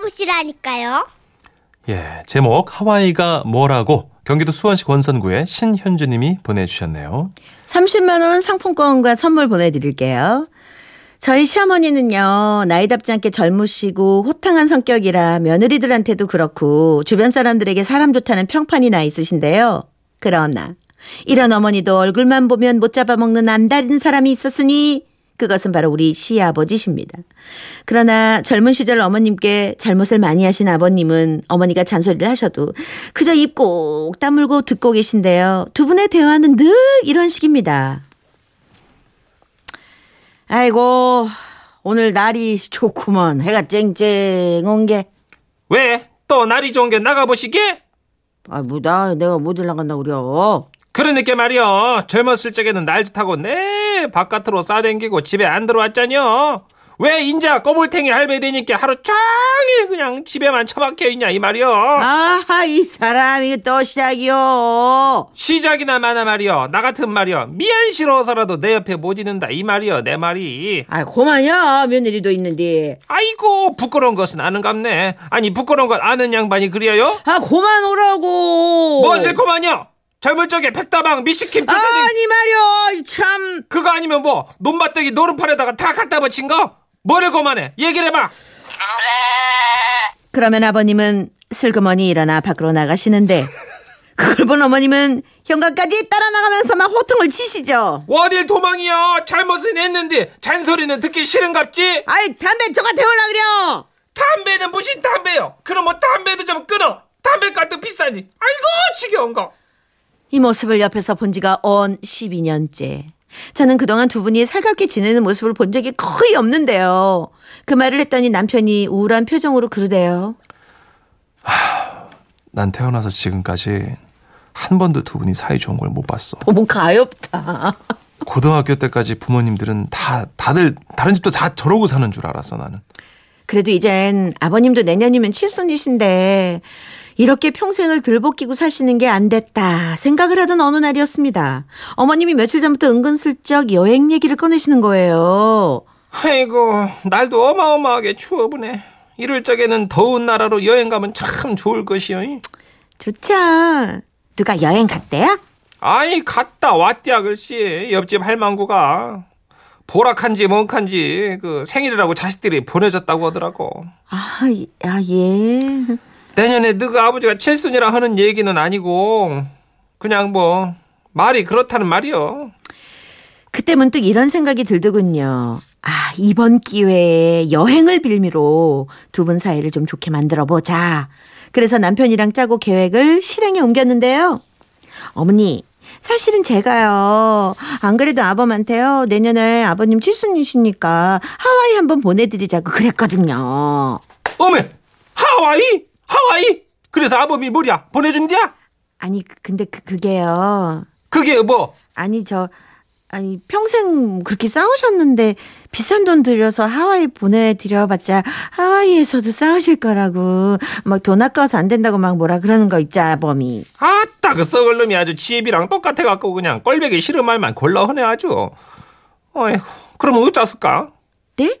나가보시라니까요. 예, 제목 하와이가 뭐라고 경기도 수원시 권선구의 신현주 님이 보내주셨네요. 30만 원 상품권과 선물 보내드릴게요. 저희 시어머니는요, 나이답지 않게 젊으시고 호탕한 성격이라 며느리들한테도 그렇고 주변 사람들에게 사람 좋다는 평판이 나 있으신데요. 그러나 이런 어머니도 얼굴만 보면 못 잡아먹는 남다른 사람이 있었으니 그것은 바로 우리 시아버지십니다. 그러나 젊은 시절 어머님께 잘못을 많이 하신 아버님은 어머니가 잔소리를 하셔도 그저 입 꼭 다물고 듣고 계신데요. 두 분의 대화는 늘 이런 식입니다. 아이고, 오늘 날이 좋구먼. 해가 쨍쨍한 게. 왜? 또 날이 좋은 게 나가보시게? 아, 뭐, 나, 내가 못 일 나간다 그려. 그러니까 말이요. 젊었을 적에는 날 좋다고 네 바깥으로 싸댕기고 집에 안 들어왔잖여. 왜 인자 꼬물탱이 할배 되니까 하루 종일 그냥 집에만 처박혀 있냐 이 말이요. 아하, 이 사람이 또 시작이요. 시작이나 마나 말이요. 나 같은 말이요. 미안스러워서라도 내 옆에 못 있는다 이 말이요. 내 말이. 아, 고만요. 며느리도 있는데. 아이고 부끄러운 것은 아는갑네. 아니 부끄러운 것 아는 양반이 그려요? 아, 고만 오라고. 무엇을 그만요. 젊을 적에 백다방 미식김 쫓아댕 아니 말이야, 참. 그거 아니면 뭐 논밭대기 노른판에다가 다 갖다 붙인 거? 뭐래 그만해? 얘기를 해봐. 그러면 아버님은 슬그머니 일어나 밖으로 나가시는데 그걸 본 어머님은 현관까지 따라 나가면서 막 호통을 치시죠. 어딜 도망이야 잘못은 했는데 잔소리는 듣기 싫은갑지? 아이 담배 저가 태우려 그려. 담배는 무슨 담배요? 그럼 뭐 담배도 좀 끊어. 담배값도 비싸니? 아이고 지겨운 거 이 모습을 옆에서 본 지가 언 12년째. 저는 그동안 두 분이 살갑게 지내는 모습을 본 적이 거의 없는데요. 그 말을 했더니 남편이 우울한 표정으로 그러대요. 난 태어나서 지금까지 한 번도 두 분이 사이 좋은 걸 못 봤어. 너무 가엾다. 고등학교 때까지 부모님들은 다 다들 다른 집도 다 저러고 사는 줄 알았어 나는. 그래도 이젠 아버님도 내년이면 칠순이신데 이렇게 평생을 들볶이고 사시는 게 안 됐다 생각을 하던 어느 날이었습니다. 어머님이 며칠 전부터 은근슬쩍 여행 얘기를 꺼내시는 거예요. 아이고 날도 어마어마하게 추워 보네 이럴 적에는 더운 나라로 여행 가면 참 좋을 것이요 좋죠. 누가 여행 갔대요? 아이 갔다 왔디야 글씨 옆집 할망구가 보락한지 멍한지 그 생일이라고 자식들이 보내줬다고 하더라고 아, 이- 아 예. 내년에 너가 아버지가 칠순이라 하는 얘기는 아니고 그냥 뭐 말이 그렇다는 말이요 그때 문득 이런 생각이 들더군요. 아, 이번 기회에 여행을 빌미로 두 분 사이를 좀 좋게 만들어 보자. 그래서 남편이랑 짜고 계획을 실행에 옮겼는데요. 어머니, 사실은 제가요. 안 그래도 아범한테요. 내년에 아버님 칠순이시니까 하와이 한번 보내드리자고 그랬거든요. 어메 하와이 하와이 그래서 아범이 뭐냐 보내준디야 아니, 그- 근데 그, 그게요. 그게 뭐 아니 저 아니 평생 그렇게 싸우셨는데 비싼 돈 들여서 하와이 보내드려봤자 하와이에서도 싸우실 거라고. 막 돈 아까워서 안 된다고 막 뭐라 그러는 거 있죠 아범이? 아따 그 썩을 놈이 아주 지혜비랑 똑같아 갖고 그냥 꼴배기 싫은 말만 골라 하네 아주. 어이구 그러면 어쩌을까? 네?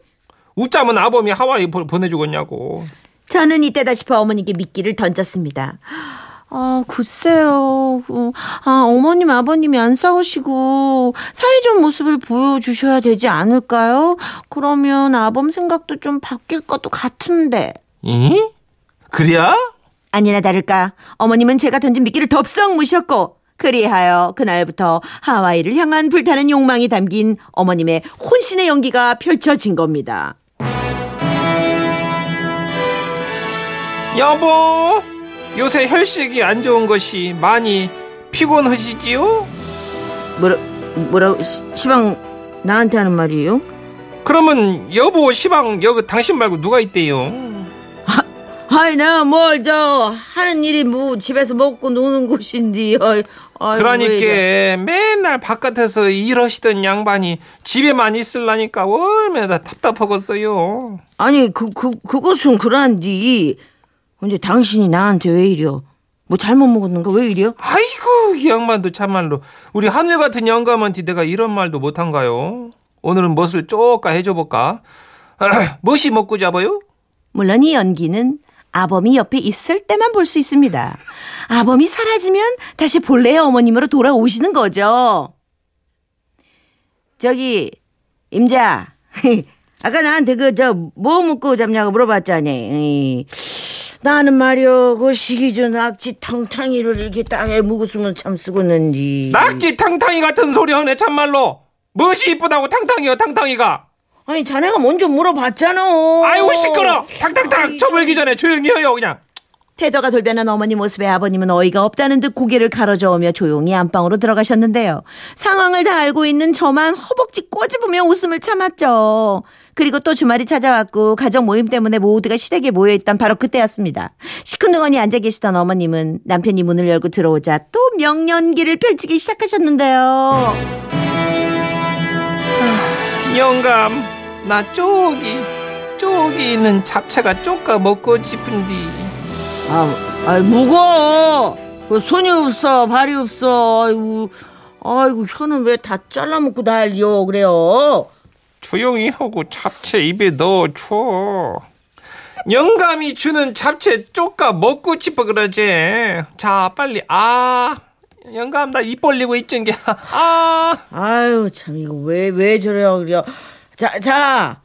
웃자면 아범이 하와이 보, 보내주겠냐고. 저는 이때다 싶어 어머니께 미끼를 던졌습니다. 아, 글쎄요. 어, 아, 어머님, 아버님이 안 싸우시고 사이좋은 모습을 보여주셔야 되지 않을까요? 그러면 아범 생각도 좀 바뀔 것도 같은데. 이? 그래야? 아니나 다를까 어머님은 제가 던진 미끼를 덥석 무셨고 그리하여 그날부터 하와이를 향한 불타는 욕망이 담긴 어머님의 혼신의 연기가 펼쳐진 겁니다. 여보 요새 혈식이 안 좋은 것이 많이 피곤하시지요? 뭐라 뭐라고 시- 시방 나한테 하는 말이에요? 그러면 여보 시방 여기 당신 말고 누가 있대요? 아이 내가 뭘 저 하는 일이 뭐 집에서 먹고 노는 곳인데. 그러니까 맨날 바깥에서 일하시던 양반이 집에만 있을라니까 얼마나 답답하겠어요. 아니 그 그 그것은 그란디 근데 당신이 나한테 왜 이려 뭐 잘못 먹었는가 왜 이려? 아이고 이 양반도 참말로 우리 하늘 같은 영감한테 내가 이런 말도 못한가요? 오늘은 무엇을 쪼까 해줘볼까? 무엇이 먹고 잡아요? 물론 이 연기는 아범이 옆에 있을 때만 볼 수 있습니다. 아범이 사라지면 다시 본래의 어머님으로 돌아오시는 거죠. 저기 임자 아까 나한테 그 저뭐 묻고 잡냐고 물어봤잖니. 나는 말이여 그 시기주 낙지 탕탕이를 이렇게 땅에 묵었으면 참 쓰겠는디. 낙지 탕탕이 같은 소리 하네 참말로. 무엇이 이쁘다고 탕탕이요 탕탕이가. 아니 자네가 먼저 물어봤잖아. 아이고 시끄러. 탕탕탕 쳐물기 전에 조용히 해요 그냥. 태도가 돌변한 어머니 모습에 아버님은 어이가 없다는 듯 고개를 가로저으며 조용히 안방으로 들어가셨는데요. 상황을 다 알고 있는 저만 허벅지 꼬집으며 웃음을 참았죠. 그리고 또 주말이 찾아왔고 가족 모임 때문에 모두가 시댁에 모여있던 바로 그때였습니다. 시큰둥하니 앉아 계시던 어머님은 남편이 문을 열고 들어오자 또 명년기를 펼치기 시작하셨는데요. 영감 나 쪽이 쪽이 있는 잡채가 쪼까 먹고 싶은디. 아, 아 무거워. 그 손이 없어, 발이 없어. 아이고, 아이고 혀는 왜 다 잘라먹고 난리여 그래요. 조용히 하고 잡채 입에 넣어줘. 영감이 주는 잡채 쪼까 먹고 싶어 그러지. 자 빨리 아 영감 나 입 벌리고 있던 게 아. 아유 참 이거 왜 왜 저래요 그래요. 자, 자.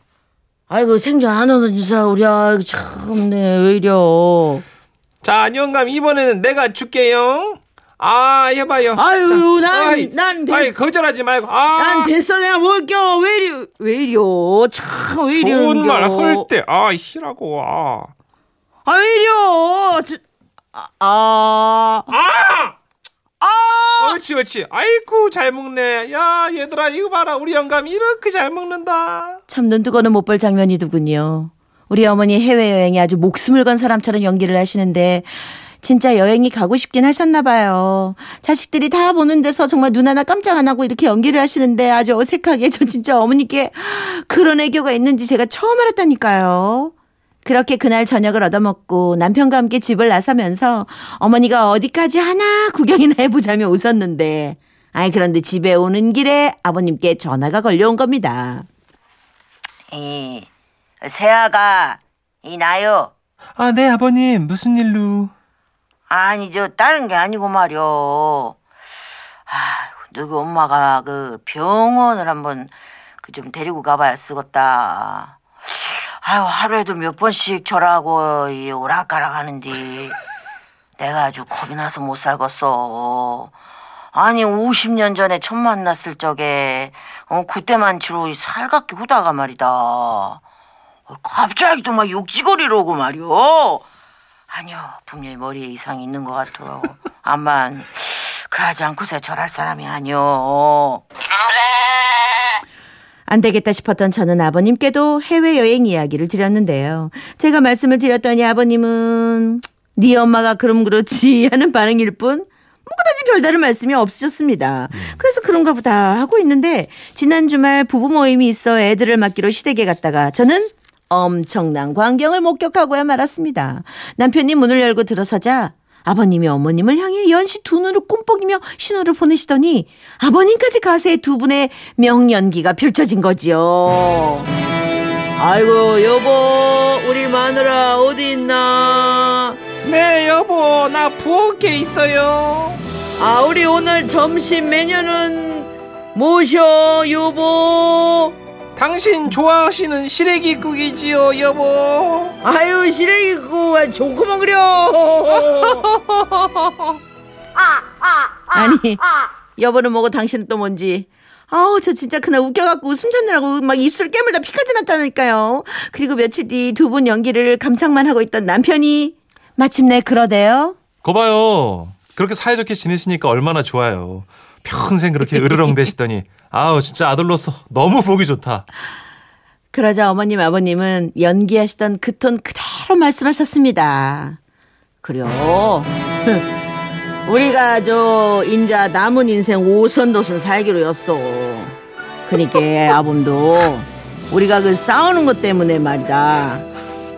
아이고 생전 안 오는 짓을 우리 아이고 참네 왜 이려. 자 영감 이번에는 내가 줄게요. 아 해봐요. 아유 아이, 난난 아이 됐, 거절하지 말고 아. 난 됐어 내가 뭘겨 왜 이리 왜 이려 참왜 이려. 좋은 말 할 때아 히라고 아. 아 왜 이려. 저- 아. 아. 아! 아! 옳지, 옳지. 아이고, 잘 먹네. 야, 얘들아, 이거 봐라. 우리 영감이 이렇게 잘 먹는다. 참 눈 뜨고는 못 볼 장면이더군요. 우리 어머니 해외여행에 아주 목숨을 건 사람처럼 연기를 하시는데 진짜 여행이 가고 싶긴 하셨나 봐요. 자식들이 다 보는 데서 정말 눈 하나 깜짝 안 하고 이렇게 연기를 하시는데 아주 어색하게 저 진짜 어머니께 그런 애교가 있는지 제가 처음 알았다니까요. 그렇게 그날 저녁을 얻어먹고 남편과 함께 집을 나서면서 어머니가 어디까지 하나 구경이나 해보자며 웃었는데 아이 그런데 집에 오는 길에 아버님께 전화가 걸려온 겁니다. 이 세아가 이 나요. 아, 네, 아버님. 무슨 일로? 아니 저 다른 게 아니고 말이요. 아, 너희 엄마가 그 병원을 한번 그 좀 데리고 가봐야 쓰겠다. 아유 하루에도 몇 번씩 저라고 이 오락가락 하는데 내가 아주 겁이 나서 못 살겠어. 아니 50년 전에 처음 만났을 적에 어, 그때만 주로 이 살갑게 후다가 말이다. 어, 갑자기 또 막 욕지거리로 오고 말이오. 아니요, 분명히 머리에 이상이 있는 것 같아요. 암만 그러지 않고서 절할 사람이 아니요. 안 되겠다 싶었던 저는 아버님께도 해외여행 이야기를 드렸는데요. 제가 말씀을 드렸더니 아버님은 네 엄마가 그럼 그렇지 하는 반응일 뿐 뭐그다지 별다른 말씀이 없으셨습니다. 그래서 그런가 보다 하고 있는데 지난 주말 부부 모임이 있어 애들을 맡기로 시댁에 갔다가 저는 엄청난 광경을 목격하고야 말았습니다. 남편이 문을 열고 들어서자 아버님이 어머님을 향해 연시 두 눈을 꼼뻑이며 신호를 보내시더니 아버님까지 가세의 두 분의 명연기가 펼쳐진 거지요. 아이고 여보 우리 마누라 어디 있나? 네, 여보. 나 부엌에 있어요. 아 우리 오늘 점심 메뉴는 뭐셔 여보? 당신 좋아하시는 시래기국이지요, 여보. 아유 시래기국 좋구만 그려. 아니 여보는 뭐고 당신은 또 뭔지. 아우 저 진짜 그날 웃겨갖고 웃음 참느라고 막 입술 깨물다 피까지 났다니까요. 그리고 며칠 뒤 두 분 연기를 감상만 하고 있던 남편이 마침내 그러대요. 거봐요. 그렇게 사이좋게 지내시니까 얼마나 좋아요. 평생 그렇게 으르렁 대시더니 아우 진짜 아들로서 너무 보기 좋다. 그러자 어머님 아버님은 연기하시던 그 톤 그대로 말씀하셨습니다. 그래요. 우리가 저 인자 남은 인생 오선 도선 살기로 였어. 그니까 아범도 우리가 그 싸우는 것 때문에 말이다.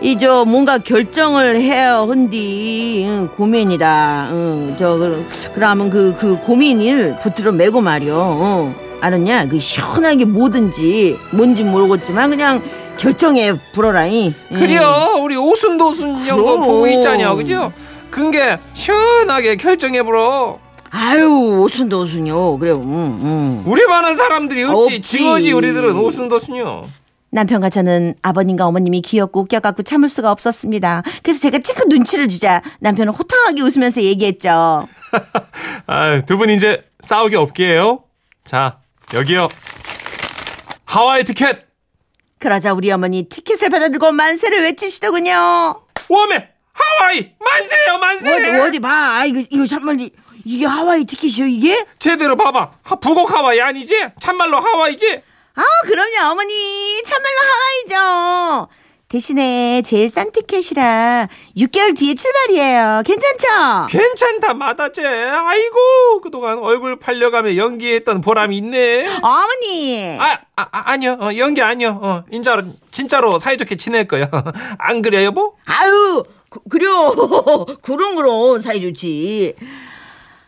이 저 뭔가 결정을 해야 헌디 응, 고민이다. 응, 저 그, 그러면 그 그 고민을 붙들어 메고 말이요. 응. 알았냐? 그 시원하게 뭐든지 뭔지 모르겠지만 그냥 결정해 불어라이. 예. 그래요 우리 오순도순 연거. 보고 있잖여 그죠? 근게 시원하게 결정해보러 아유 오순도 오순요. 그래. 음, 음. 우리 많은 사람들이 없지 없지. 징어지 우리들은 오순도순요 남편과 저는 아버님과 어머님이 귀엽고 웃겨갖고 참을 수가 없었습니다. 그래서 제가 찌큰 눈치를 주자 남편은 호탕하게 웃으면서 얘기했죠. 아, 두 분 이제 싸우기 없게요. 자, 여기요. 하와이 티켓. 그러자 우리 어머니 티켓을 받아들고 만세를 외치시더군요. 웜에 하와이 만세요 만세 어디 어디 봐. 아, 이거 이거 정말 이- 이게 하와이 티켓이요 이게? 제대로 봐봐 하, 북옥 하와이 아니지? 참말로 하와이지? 아 그럼요 어머니 참말로 하와이죠. 대신에 제일 싼 티켓이라 6개월 뒤에 출발이에요. 괜찮죠? 괜찮다 마다제 아이고 그동안 얼굴 팔려가며 연기했던 보람이 있네 어머니. 아, 아, 아 아니요 어, 연기 아니요 어, 인자로 진짜로 사이좋게 지낼 거야 안 그래 여보? 아유, 그, 그려. 그럼, 그럼, 사이좋지.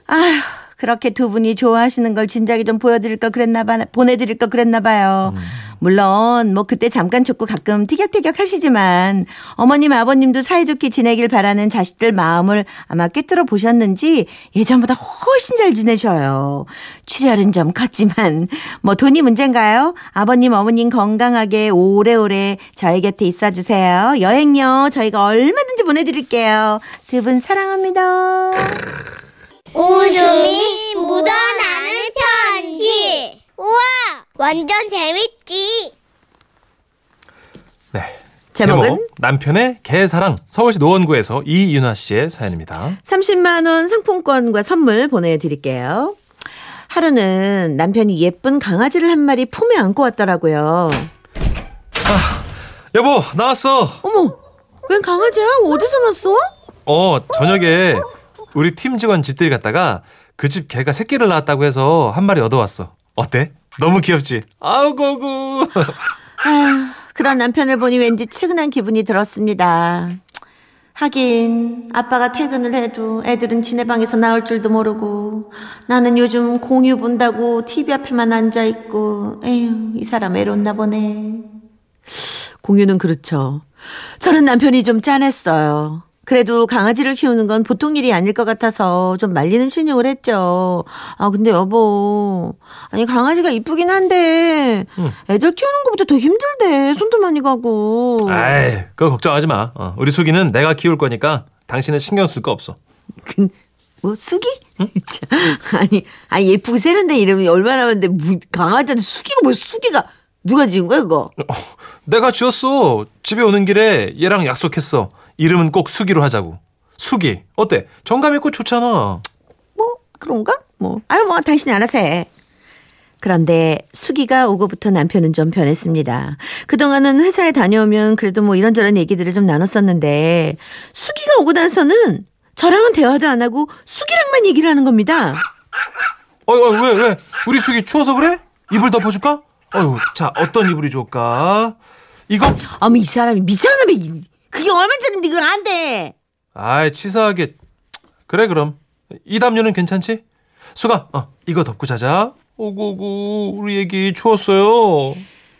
아휴, 그렇게 두 분이 좋아하시는 걸 진작에 좀 보여드릴 걸 그랬나 봐, 보내드릴 걸 그랬나 봐요. 물론, 뭐, 그때 잠깐 좋고 가끔 티격태격 하시지만, 어머님, 아버님도 사이좋게 지내길 바라는 자식들 마음을 아마 꿰뚫어 보셨는지 예전보다 훨씬 잘 지내셔요. 출혈은 좀 컸지만, 뭐, 돈이 문제인가요? 아버님, 어머님 건강하게 오래오래 저희 곁에 있어주세요. 여행요, 저희가 얼마든지 보내드릴게요. 두 분 사랑합니다. 웃음이 묻어나는 편지. 우와, 완전 재밌지. 네. 제목은? 제목, 남편의 개사랑 서울시 노원구에서 이윤아 씨의 사연입니다. 30만 원 상품권과 선물 보내드릴게요. 하루는 남편이 예쁜 강아지를 한 마리 품에 안고 왔더라고요. 여보, 나왔어. 어머, 웬 강아지야? 어디서 났어? 어, 저녁에 우리 팀 직원 집들이 갔다가 그 집 개가 새끼를 낳았다고 해서 한 마리 얻어왔어. 어때? 너무 귀엽지? 아우, 고구. 아휴, 그런 남편을 보니 왠지 측은한 기분이 들었습니다. 하긴 아빠가 퇴근을 해도 애들은 지네 방에서 나올 줄도 모르고 나는 요즘 공유 본다고 TV 앞에만 앉아 있고 에휴 이 사람 외롭나 보네. 공유는 그렇죠. 저는 남편이 좀 짠했어요. 그래도 강아지를 키우는 건 보통 일이 아닐 것 같아서 좀 말리는 신용을 했죠. 아, 근데 여보. 아니, 강아지가 이쁘긴 한데, 애들 키우는 것보다 더 힘들대. 손도 많이 가고. 아이, 그거 걱정하지 마. 어, 우리 수기는 내가 키울 거니까 당신은 신경 쓸 거 없어. 근, 뭐, 수기? 참, 아니, 아니, 예쁘고 세련된 이름이 얼마나 많은데, 뭐, 강아지한테 수기가 뭐, 수기가. 누가 지은 거야, 그거? 내가 지었어. 집에 오는 길에 얘랑 약속했어. 이름은 꼭 수기로 하자고. 수기. 어때? 정감 있고 좋잖아. 뭐 그런가? 뭐 아유 뭐 당신이 알아서 해. 그런데 수기가 오고부터 남편은 좀 변했습니다. 그동안은 회사에 다녀오면 그래도 뭐 이런저런 얘기들을 좀 나눴었는데 수기가 오고 나서는 저랑은 대화도 안 하고 수기랑만 얘기를 하는 겁니다. 어, 어, 왜, 왜? 우리 수기 추워서 그래? 이불 덮어줄까? 어휴, 자, 어떤 이불이 좋을까? 이거? 어머 이 사람이 미쳤나 봐. 이- 그게 얼마짜린데 이건 안 돼. 아이, 치사하게. 그래, 그럼. 이 담요는 괜찮지? 수가, 어, 이거 덮고 자자. 오구오구, 우리 애기 추웠어요.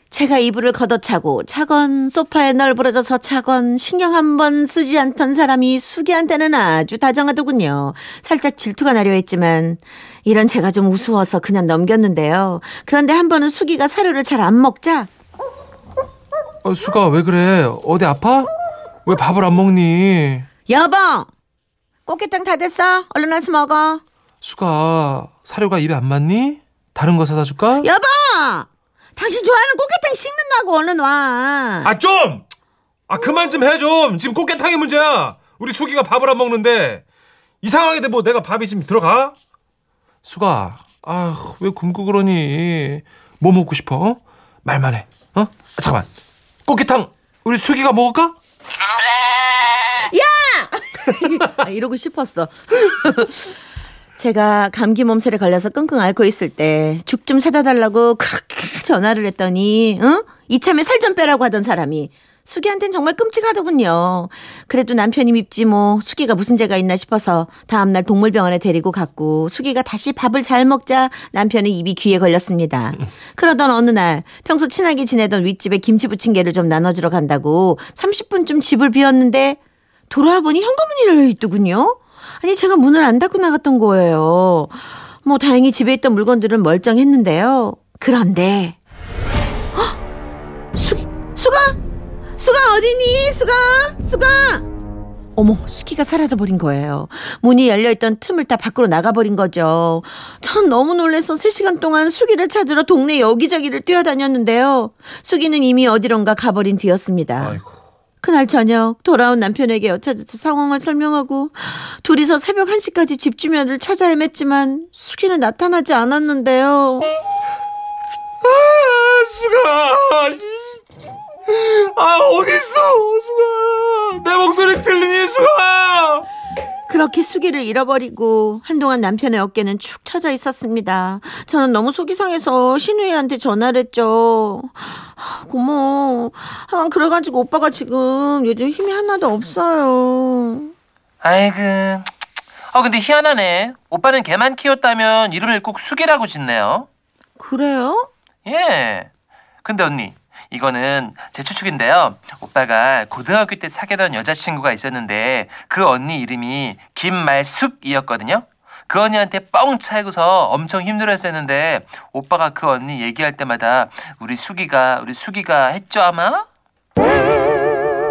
제가 이불을 걷어차고 차건 소파에 널브러져서 차건 신경 한 번 쓰지 않던 사람이 수기한테는 아주 다정하더군요. 살짝 질투가 나려 했지만 이런 제가 좀 우스워서 그냥 넘겼는데요. 그런데 한 번은 수기가 사료를 잘 안 먹자 어, 수가, 왜 그래? 어디 아파? 왜 밥을 안 먹니? 여보 꽃게탕 다 됐어 얼른 와서 먹어 수가, 사료가 입에 안 맞니? 다른 거 사다 줄까? 여보 당신 좋아하는 꽃게탕 식는다고 얼른 와 아, 좀! 아, 그만 좀 해, 좀! 지금 꽃게탕이 문제야! 우리 수기가 밥을 안 먹는데, 이상하게 뭐 내가 밥이 지금 들어가? 수가, 아, 왜 굶고 그러니? 뭐 먹고 싶어? 어? 말만 해. 어? 아, 잠깐만. 꽃게탕, 우리 수기가 먹을까? 아, 이러고 싶었어. 제가 감기 몸살에 걸려서 끙끙 앓고 있을 때 죽 좀 사다 달라고 그렇게 전화를 했더니 응? 이참에 살 좀 빼라고 하던 사람이 수기한텐 정말 끔찍하더군요. 그래도 남편이 밉지 뭐 수기가 무슨 죄가 있나 싶어서 다음날 동물병원에 데리고 갔고 수기가 다시 밥을 잘 먹자 남편의 입이 귀에 걸렸습니다. 그러던 어느 날 평소 친하게 지내던 윗집에 김치 부침개를 좀 나눠주러 간다고 30분쯤 집을 비웠는데 돌아와 보니 현관문이 열려 있더군요. 아니 제가 문을 안 닫고 나갔던 거예요. 뭐 다행히 집에 있던 물건들은 멀쩡했는데요. 그런데 헉! 수, 수가 수가 어디니 수가 수가 어머 수기가 사라져버린 거예요. 문이 열려있던 틈을 다 밖으로 나가버린 거죠. 저는 너무 놀라서 3시간 동안 수기를 찾으러 동네 여기저기를 뛰어다녔는데요. 수기는 이미 어디론가 가버린 뒤였습니다. 아이고. 그날 저녁 돌아온 남편에게 여차저차 상황을 설명하고 둘이서 새벽 1시까지 집 주변을 찾아 헤맸지만 수기는 나타나지 않았는데요. 아, 수가. 아, 어딨어, 수가. 내 목소리 들리니, 수가. 그렇게 수기를 잃어버리고 한동안 남편의 어깨는 축 처져 있었습니다. 저는 너무 속이 상해서 신우이한테 전화를 했죠. 아, 고모, 아, 그래가지고 오빠가 지금 요즘 힘이 하나도 없어요. 아이고. 어 근데 희한하네. 오빠는 개만 키웠다면 이름을 꼭 수기라고 짓네요. 그래요? 예. 근데 언니, 이거는 제 추측인데요. 오빠가 고등학교 때 사귀던 여자친구가 있었는데 그 언니 이름이 김말숙이었거든요. 그 언니한테 뻥 차이고서 엄청 힘들어했었는데 오빠가 그 언니 얘기할 때마다 우리 수기가 우리 수기가 했죠 아마?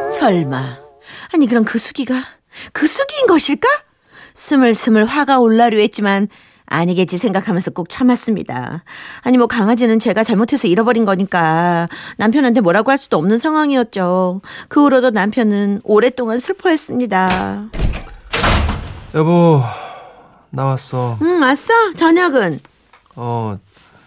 설마. 아니, 그럼 그 수기가 그 수기인 것일까? 스물스물 화가 올라려 했지만 아니겠지 생각하면서 꼭 참았습니다. 아니, 뭐 강아지는 제가 잘못해서 잃어버린 거니까 남편한테 뭐라고 할 수도 없는 상황이었죠. 그 후로도 남편은 오랫동안 슬퍼했습니다. 여보, 나왔어. 음, 왔어? 저녁은? 어,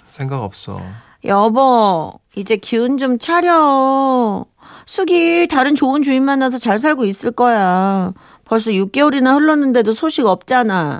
생각 없어. 여보, 이제 기운 좀 차려. 수기 다른 좋은 주인 만나서 잘 살고 있을 거야. 벌써 6개월이나 흘렀는데도 소식 없잖아.